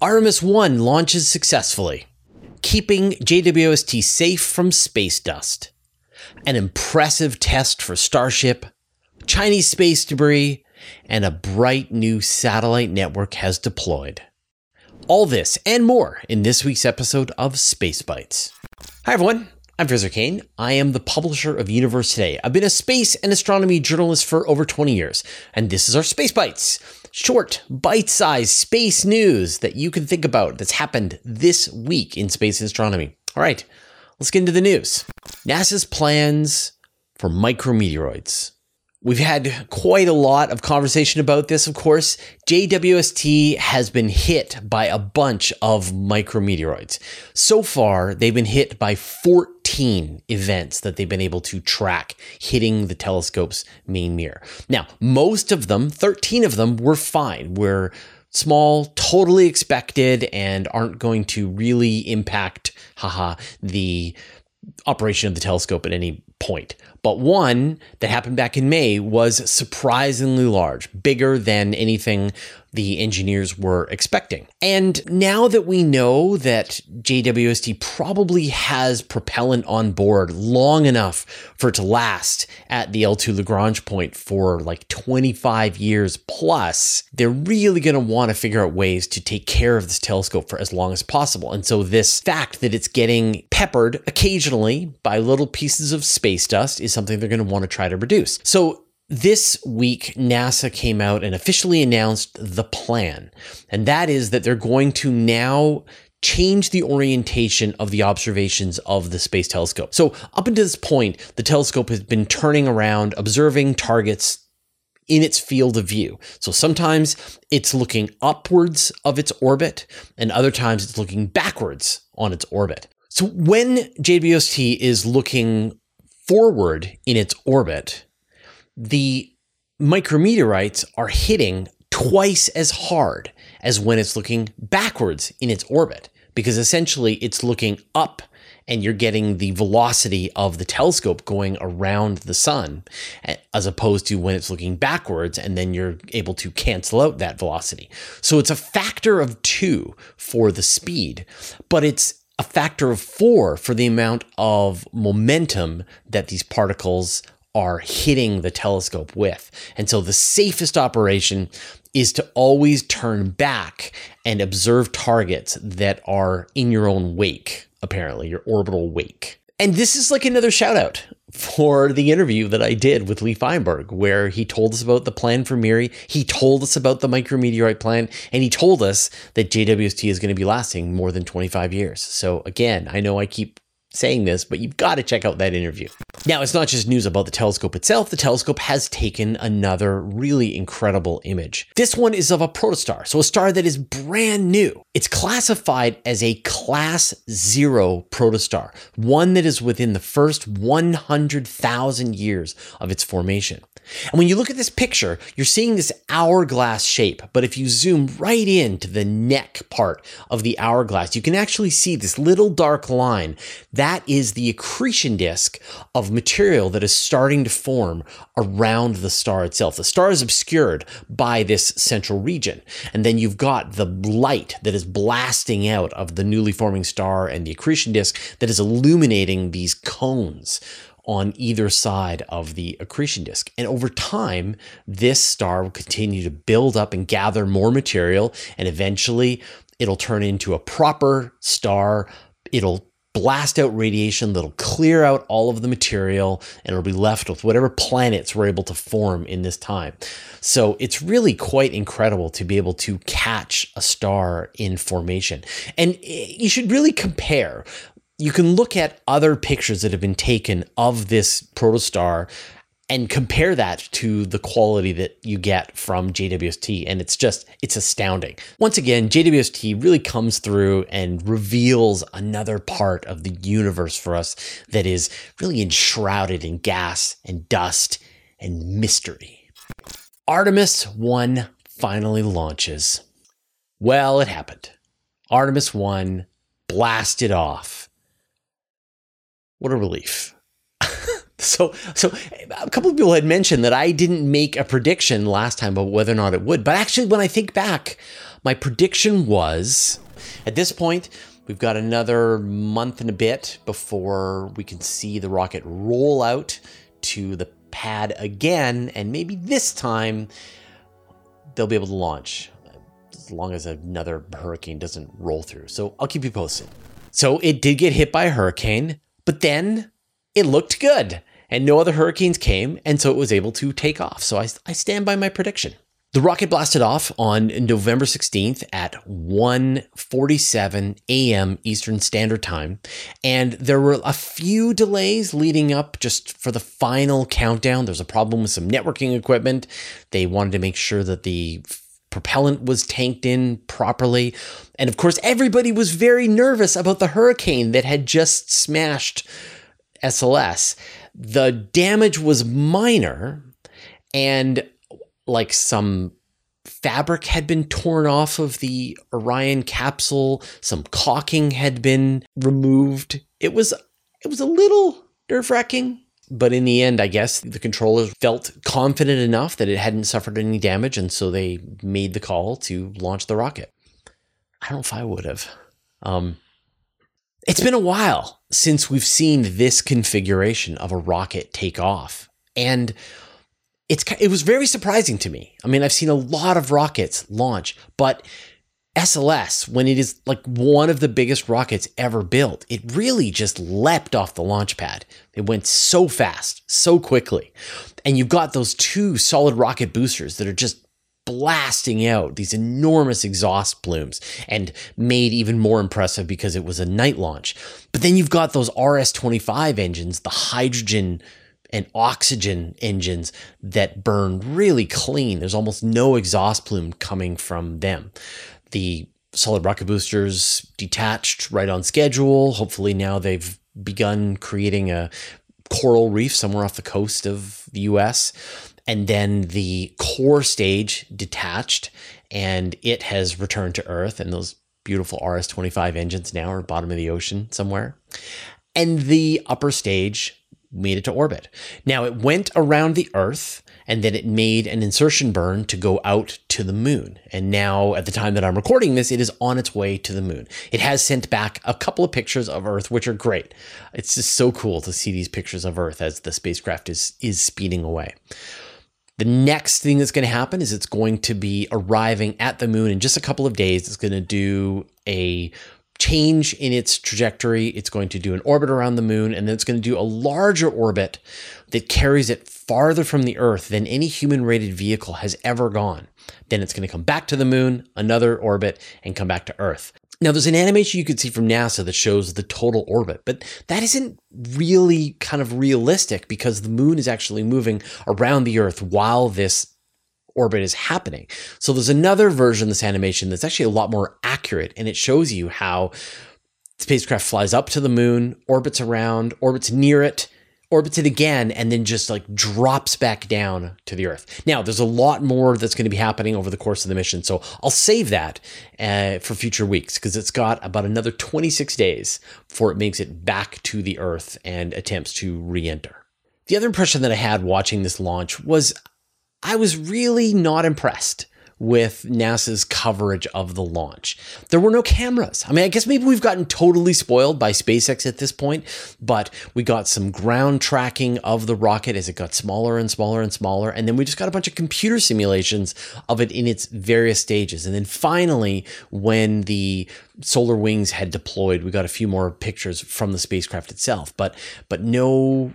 Artemis 1 launches successfully, keeping JWST safe from space dust. An impressive test for Starship, Chinese space debris, and a bright new satellite network has deployed. All this and more in this week's episode of Space Bites. Hi, everyone. I'm Fraser Cain. I am the publisher of Universe Today. I've been a space and astronomy journalist for over 20 years, and this is our Space Bites short, bite sized space news that you can think about that's happened this week in space astronomy. All right, let's get into the news. NASA's plans for micrometeoroids. We've had quite a lot of conversation about this, of course. JWST has been hit by a bunch of micrometeoroids. So far, they've been hit by 14 events that they've been able to track hitting the telescope's main mirror. Now, most of them, 13 of them, were fine, were small, totally expected, and aren't going to really impact, haha, the operation of the telescope at any point. But one that happened back in May was surprisingly large, bigger than anything the engineers were expecting. And now that we know that JWST probably has propellant on board long enough for it to last at the L2 Lagrange point for like 25 years plus, they're really going to want to figure out ways to take care of this telescope for as long as possible. And so, this fact that it's getting peppered occasionally by little pieces of space dust is something they're going to want to try to reduce. So, this week, NASA came out and officially announced the plan. And that is that they're going to now change the orientation of the observations of the Space Telescope. So, up until this point, the telescope has been turning around, observing targets in its field of view. So sometimes it's looking upwards of its orbit, and other times it's looking backwards on its orbit. So when JWST is looking forward in its orbit, the micrometeorites are hitting twice as hard as when it's looking backwards in its orbit, because essentially it's looking up and you're getting the velocity of the telescope going around the sun, as opposed to when it's looking backwards and then you're able to cancel out that velocity. So it's a factor of two for the speed, but it's a factor of four for the amount of momentum that these particles are hitting the telescope with. And so the safest operation is to always turn back and observe targets that are in your own wake, apparently, your orbital wake. And this is like another shout out for the interview that I did with Lee Feinberg, where he told us about the plan for MIRI. He told us about the micrometeorite plan, and he told us that JWST is going to be lasting more than 25 years. So, again, I know I keep saying this, but you've got to check out that interview. Now, it's not just news about the telescope itself. The telescope has taken another really incredible image. This one is of a protostar, so a star that is brand new. It's classified as a class zero protostar, one that is within the first 100,000 years of its formation. And when you look at this picture, you're seeing this hourglass shape. But if you zoom right into the neck part of the hourglass, you can actually see this little dark line. That is the accretion disk of material that is starting to form around the star itself. The star is obscured by this central region. And then you've got the light that is blasting out of the newly forming star and the accretion disk that is illuminating these cones on either side of the accretion disk. And over time, this star will continue to build up and gather more material, and eventually it'll turn into a proper star. It'll blast out radiation that'll clear out all of the material and it'll be left with whatever planets were able to form in this time. So it's really quite incredible to be able to catch a star in formation. And eh, you should really compare you can look at other pictures that have been taken of this protostar and compare that to the quality that you get from JWST. And it's just, it's astounding. Once again, JWST really comes through and reveals another part of the universe for us that is really enshrouded in gas and dust and mystery. Artemis 1 finally launches. Well, it happened. Artemis 1 blasted off what a relief. So, so a couple of people had mentioned that I didn't make a prediction last time about whether or not it would. But actually, when I think back, my prediction was at this point, we've got another month and a bit before we can see the rocket roll out to the pad again. And maybe this time they'll be able to launch as long as another hurricane doesn't roll through. So I'll keep you posted. So it did get hit by a hurricane, but then it looked good and no other hurricanes came, and so it was able to take off. So I, I stand by my prediction. The rocket blasted off on November 16th at 1:47 a.m. Eastern Standard Time, and there were a few delays leading up just for the final countdown. There's a problem with some networking equipment. They wanted to make sure that the propellant was tanked in properly. And of course, everybody was very nervous about the hurricane that had just smashed SLS the damage was minor and like some fabric had been torn off of the Orion capsule, some caulking had been removed. It was it was a little nerve-wracking, but in the end, I guess the controllers felt confident enough that it hadn't suffered any damage, and so they made the call to launch the rocket. I don't know if I would have. Um, it's been a while since we've seen this configuration of a rocket take off. And it's it was very surprising to me. I mean, I've seen a lot of rockets launch, but SLS, when it is like one of the biggest rockets ever built, it really just leapt off the launch pad. It went so fast, so quickly. And you've got those two solid rocket boosters that are just blasting out these enormous exhaust plumes and made even more impressive because it was a night launch. But then you've got those RS 25 engines, the hydrogen and oxygen engines that burn really clean. There's almost no exhaust plume coming from them. The solid rocket boosters detached right on schedule. Hopefully, now they've begun creating a coral reef somewhere off the coast of the US and then the core stage detached and it has returned to earth and those beautiful rs-25 engines now are bottom of the ocean somewhere. And the upper stage made it to orbit. Now it went around the earth and then it made an insertion burn to go out to the moon. And now, at the time that I'm recording this, it is on its way to the moon. It has sent back a couple of pictures of Earth, which are great. It's just so cool to see these pictures of Earth as the spacecraft is, is speeding away. The next thing that's going to happen is it's going to be arriving at the moon in just a couple of days. It's going to do a change in its trajectory. It's going to do an orbit around the moon, and then it's going to do a larger orbit that carries it farther from the Earth than any human rated vehicle has ever gone. Then it's going to come back to the moon, another orbit, and come back to Earth. Now, there's an animation you could see from NASA that shows the total orbit, but that isn't really kind of realistic because the moon is actually moving around the Earth while this orbit is happening. So there's another version of this animation that's actually a lot more accurate, and it shows you how spacecraft flies up to the moon, orbits around, orbits near it, orbits it again and then just like drops back down to the Earth. Now, there's a lot more that's going to be happening over the course of the mission, so I'll save that uh, for future weeks because it's got about another 26 days before it makes it back to the Earth and attempts to re enter. The other impression that I had watching this launch was I was really not impressed with NASA's coverage of the launch. There were no cameras. I mean, I guess maybe we've gotten totally spoiled by SpaceX at this point, but we got some ground tracking of the rocket as it got smaller and smaller and smaller. And then we just got a bunch of computer simulations of it in its various stages. And then finally, when the solar wings had deployed, we got a few more pictures from the spacecraft itself, but but no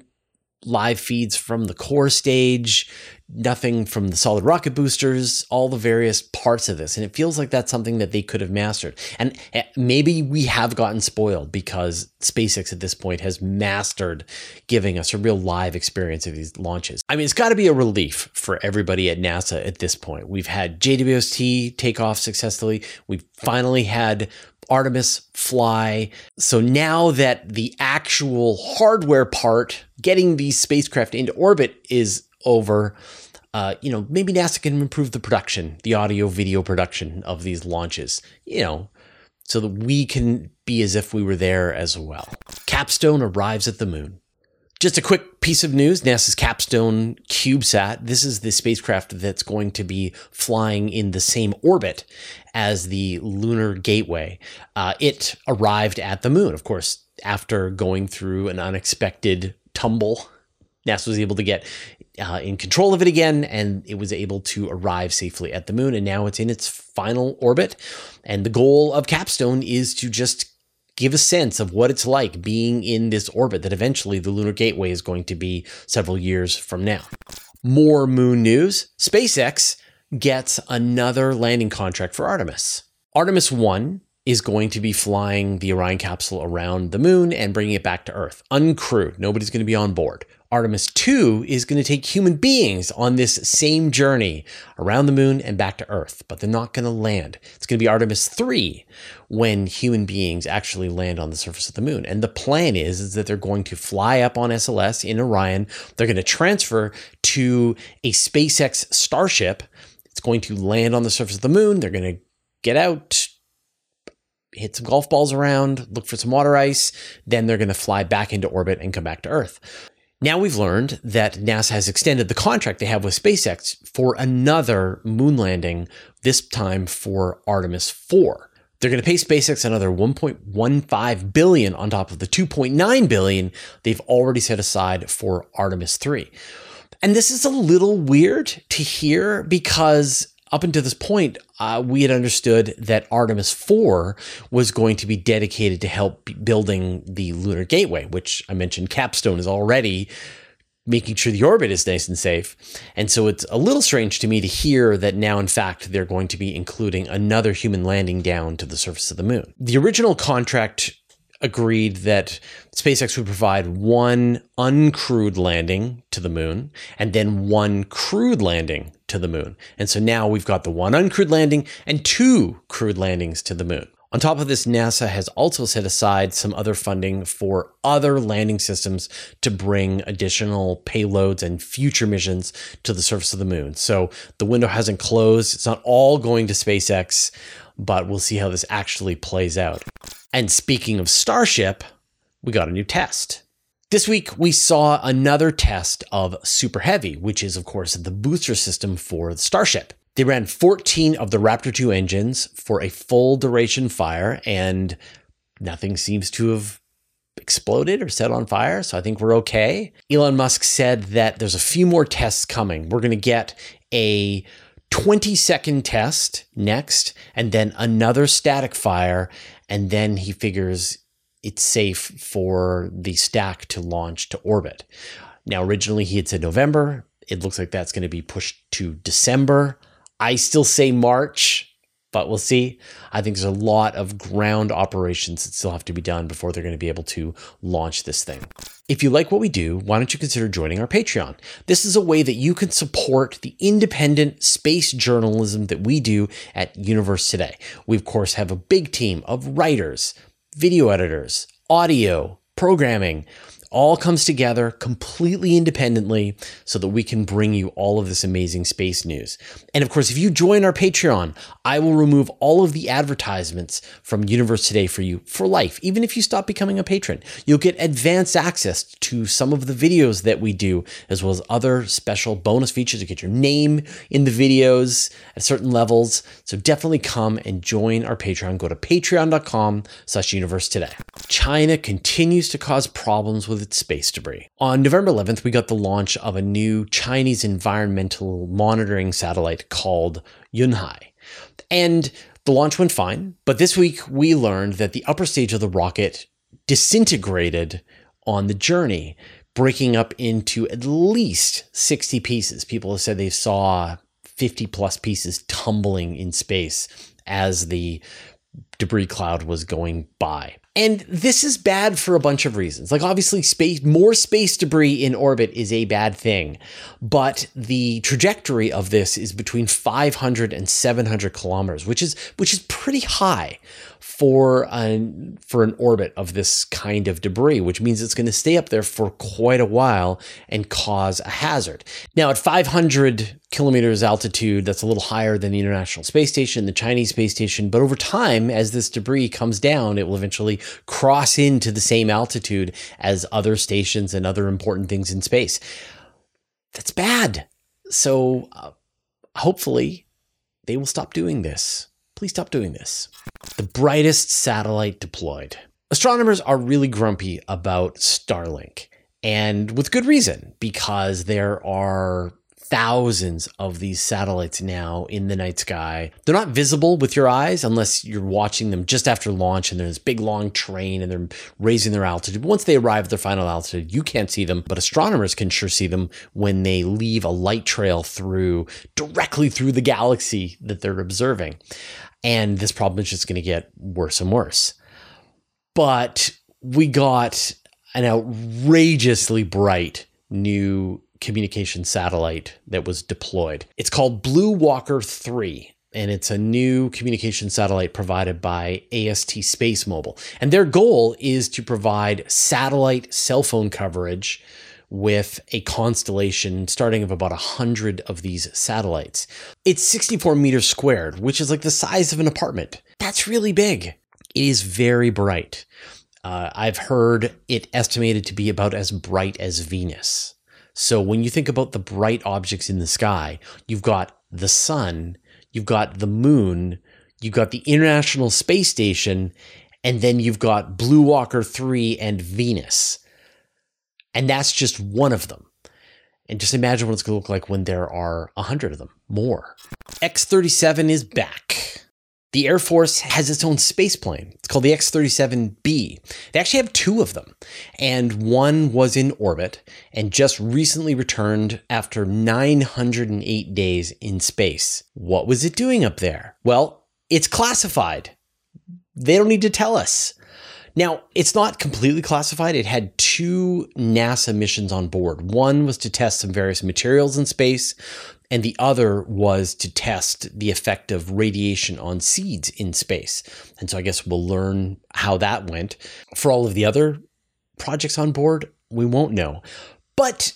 live feeds from the core stage, nothing from the solid rocket boosters, all the various parts of this. And it feels like that's something that they could have mastered. And eh, maybe we have gotten spoiled because SpaceX at this point has mastered giving us a real live experience of these launches. I mean, it's got to be a relief for everybody at NASA at this point. We've had JWST take off successfully. We've finally had Artemis fly. So now that the actual hardware part, getting these spacecraft into orbit, is over, uh, you know, maybe NASA can improve the production, the audio video production of these launches, you know, so that we can be as if we were there as well. Capstone arrives at the moon. Just a quick piece of news NASA's Capstone CubeSat. This is the spacecraft that's going to be flying in the same orbit as the Lunar Gateway. Uh, it arrived at the moon, of course, after going through an unexpected tumble. NASA was able to get uh, in control of it again, and it was able to arrive safely at the moon. And now it's in its final orbit. And the goal of Capstone is to just give a sense of what it's like being in this orbit that eventually the Lunar Gateway is going to be several years from now. More moon news SpaceX gets another landing contract for Artemis. Artemis 1 is going to be flying the Orion capsule around the moon and bringing it back to Earth, uncrewed. Nobody's going to be on board. Artemis 2 is going to take human beings on this same journey around the moon and back to Earth, but they're not going to land. It's going to be Artemis 3 when human beings actually land on the surface of the moon. And the plan is, is that they're going to fly up on SLS in Orion. They're going to transfer to a SpaceX Starship. It's going to land on the surface of the moon. They're going to get out, hit some golf balls around, look for some water ice. Then they're going to fly back into orbit and come back to Earth. Now we've learned that NASA has extended the contract they have with SpaceX for another moon landing, this time for Artemis 4. They're going to pay SpaceX another 1.15 billion on top of the 2.9 billion they've already set aside for Artemis 3. And this is a little weird to hear because up until this point, uh, we had understood that Artemis 4 was going to be dedicated to help building the Lunar Gateway, which I mentioned Capstone is already making sure the orbit is nice and safe. And so it's a little strange to me to hear that now, in fact, they're going to be including another human landing down to the surface of the moon. The original contract agreed that SpaceX would provide one uncrewed landing to the moon and then one crewed landing to the moon. And so now we've got the one uncrewed landing and two crewed landings to the moon. On top of this, NASA has also set aside some other funding for other landing systems to bring additional payloads and future missions to the surface of the moon. So the window hasn't closed. It's not all going to SpaceX, but we'll see how this actually plays out. And speaking of Starship, we got a new test. This week, we saw another test of Super Heavy, which is, of course, the booster system for the Starship. They ran 14 of the Raptor 2 engines for a full duration fire, and nothing seems to have exploded or set on fire. So I think we're okay. Elon Musk said that there's a few more tests coming. We're going to get a 20 second test next, and then another static fire. And then he figures it's safe for the stack to launch to orbit. Now, originally he had said November. It looks like that's going to be pushed to December. I still say March but we'll see. I think there's a lot of ground operations that still have to be done before they're going to be able to launch this thing. If you like what we do, why don't you consider joining our Patreon? This is a way that you can support the independent space journalism that we do at Universe Today. We, of course, have a big team of writers, video editors, audio, programming all comes together completely independently so that we can bring you all of this amazing space news. And of course, if you join our Patreon, I will remove all of the advertisements from Universe Today for you for life, even if you stop becoming a patron. You'll get advanced access to some of the videos that we do, as well as other special bonus features. You get your name in the videos at certain levels. So definitely come and join our Patreon. Go to patreon.com slash universe today. China continues to cause problems with space debris. On November 11th, we got the launch of a new Chinese environmental monitoring satellite called Yunhai. And the launch went fine, but this week we learned that the upper stage of the rocket disintegrated on the journey, breaking up into at least 60 pieces. People have said they saw 50 plus pieces tumbling in space as the debris cloud was going by. And this is bad for a bunch of reasons. Like obviously space more space debris in orbit is a bad thing, but the trajectory of this is between 500 and 700 kilometers, which is which is pretty high for an for an orbit of this kind of debris, which means it's going to stay up there for quite a while and cause a hazard. Now, at 500 kilometers altitude, that's a little higher than the International Space Station, the Chinese space station. But over time, as this debris comes down, it will eventually cross into the same altitude as other stations and other important things in space. That's bad. So, uh, hopefully, they will stop doing this. Please stop doing this. The brightest satellite deployed. Astronomers are really grumpy about Starlink, and with good reason, because there are thousands of these satellites now in the night sky. They're not visible with your eyes unless you're watching them just after launch and there's this big long train and they're raising their altitude. But once they arrive at their final altitude, you can't see them, but astronomers can sure see them when they leave a light trail through directly through the galaxy that they're observing. And this problem is just going to get worse and worse. But we got an outrageously bright new communication satellite that was deployed. It's called Blue Walker 3 and it's a new communication satellite provided by AST SpaceMobile. And their goal is to provide satellite cell phone coverage with a constellation starting of about 100 of these satellites. It's 64 meters squared, which is like the size of an apartment. That's really big. It is very bright. Uh, I've heard it estimated to be about as bright as Venus. So when you think about the bright objects in the sky, you've got the sun, you've got the moon, you've got the International Space Station, and then you've got Blue Walker 3 and Venus. And that's just one of them. And just imagine what it's going to look like when there are a hundred of them, more. X 37 is back. The Air Force has its own space plane. It's called the X 37B. They actually have two of them, and one was in orbit and just recently returned after 908 days in space. What was it doing up there? Well, it's classified. They don't need to tell us. Now, it's not completely classified. It had two NASA missions on board. One was to test some various materials in space, and the other was to test the effect of radiation on seeds in space. And so I guess we'll learn how that went. For all of the other projects on board, we won't know. But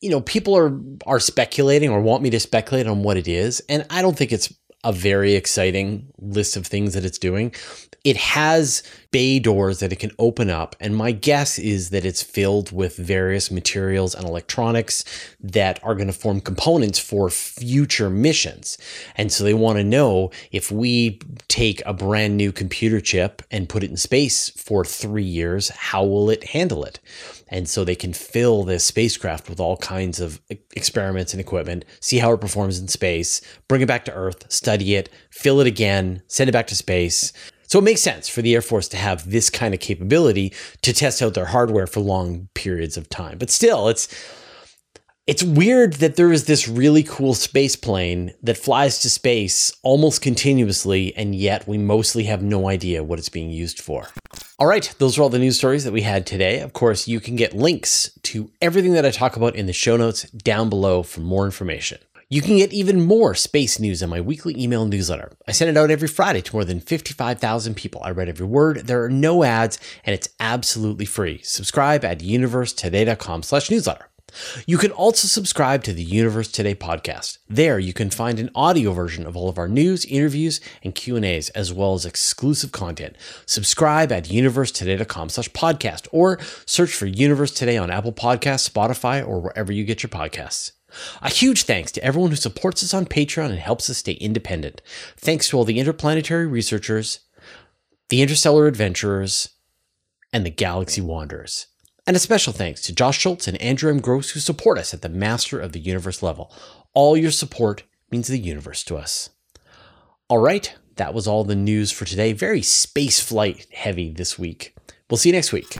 you know, people are are speculating or want me to speculate on what it is, and I don't think it's a very exciting list of things that it's doing. It has bay doors that it can open up, and my guess is that it's filled with various materials and electronics that are going to form components for future missions. And so they want to know if we take a brand new computer chip and put it in space for three years, how will it handle it? And so they can fill this spacecraft with all kinds of experiments and equipment, see how it performs in space, bring it back to Earth, study it, fill it again, send it back to space. So it makes sense for the Air Force to have this kind of capability to test out their hardware for long periods of time. But still, it's it's weird that there is this really cool space plane that flies to space almost continuously, and yet we mostly have no idea what it's being used for. All right, those are all the news stories that we had today. Of course, you can get links to everything that I talk about in the show notes down below for more information. You can get even more space news in my weekly email newsletter. I send it out every Friday to more than 55,000 people. I read every word. There are no ads and it's absolutely free. Subscribe at universetoday.com slash newsletter. You can also subscribe to the Universe Today podcast. There you can find an audio version of all of our news, interviews, and Q&As as well as exclusive content. Subscribe at universetoday.com slash podcast or search for Universe Today on Apple Podcasts, Spotify, or wherever you get your podcasts. A huge thanks to everyone who supports us on Patreon and helps us stay independent. Thanks to all the interplanetary researchers, the interstellar adventurers, and the galaxy wanderers. And a special thanks to Josh Schultz and Andrew M. Gross who support us at the Master of the Universe level. All your support means the universe to us. All right, that was all the news for today. Very space flight heavy this week. We'll see you next week.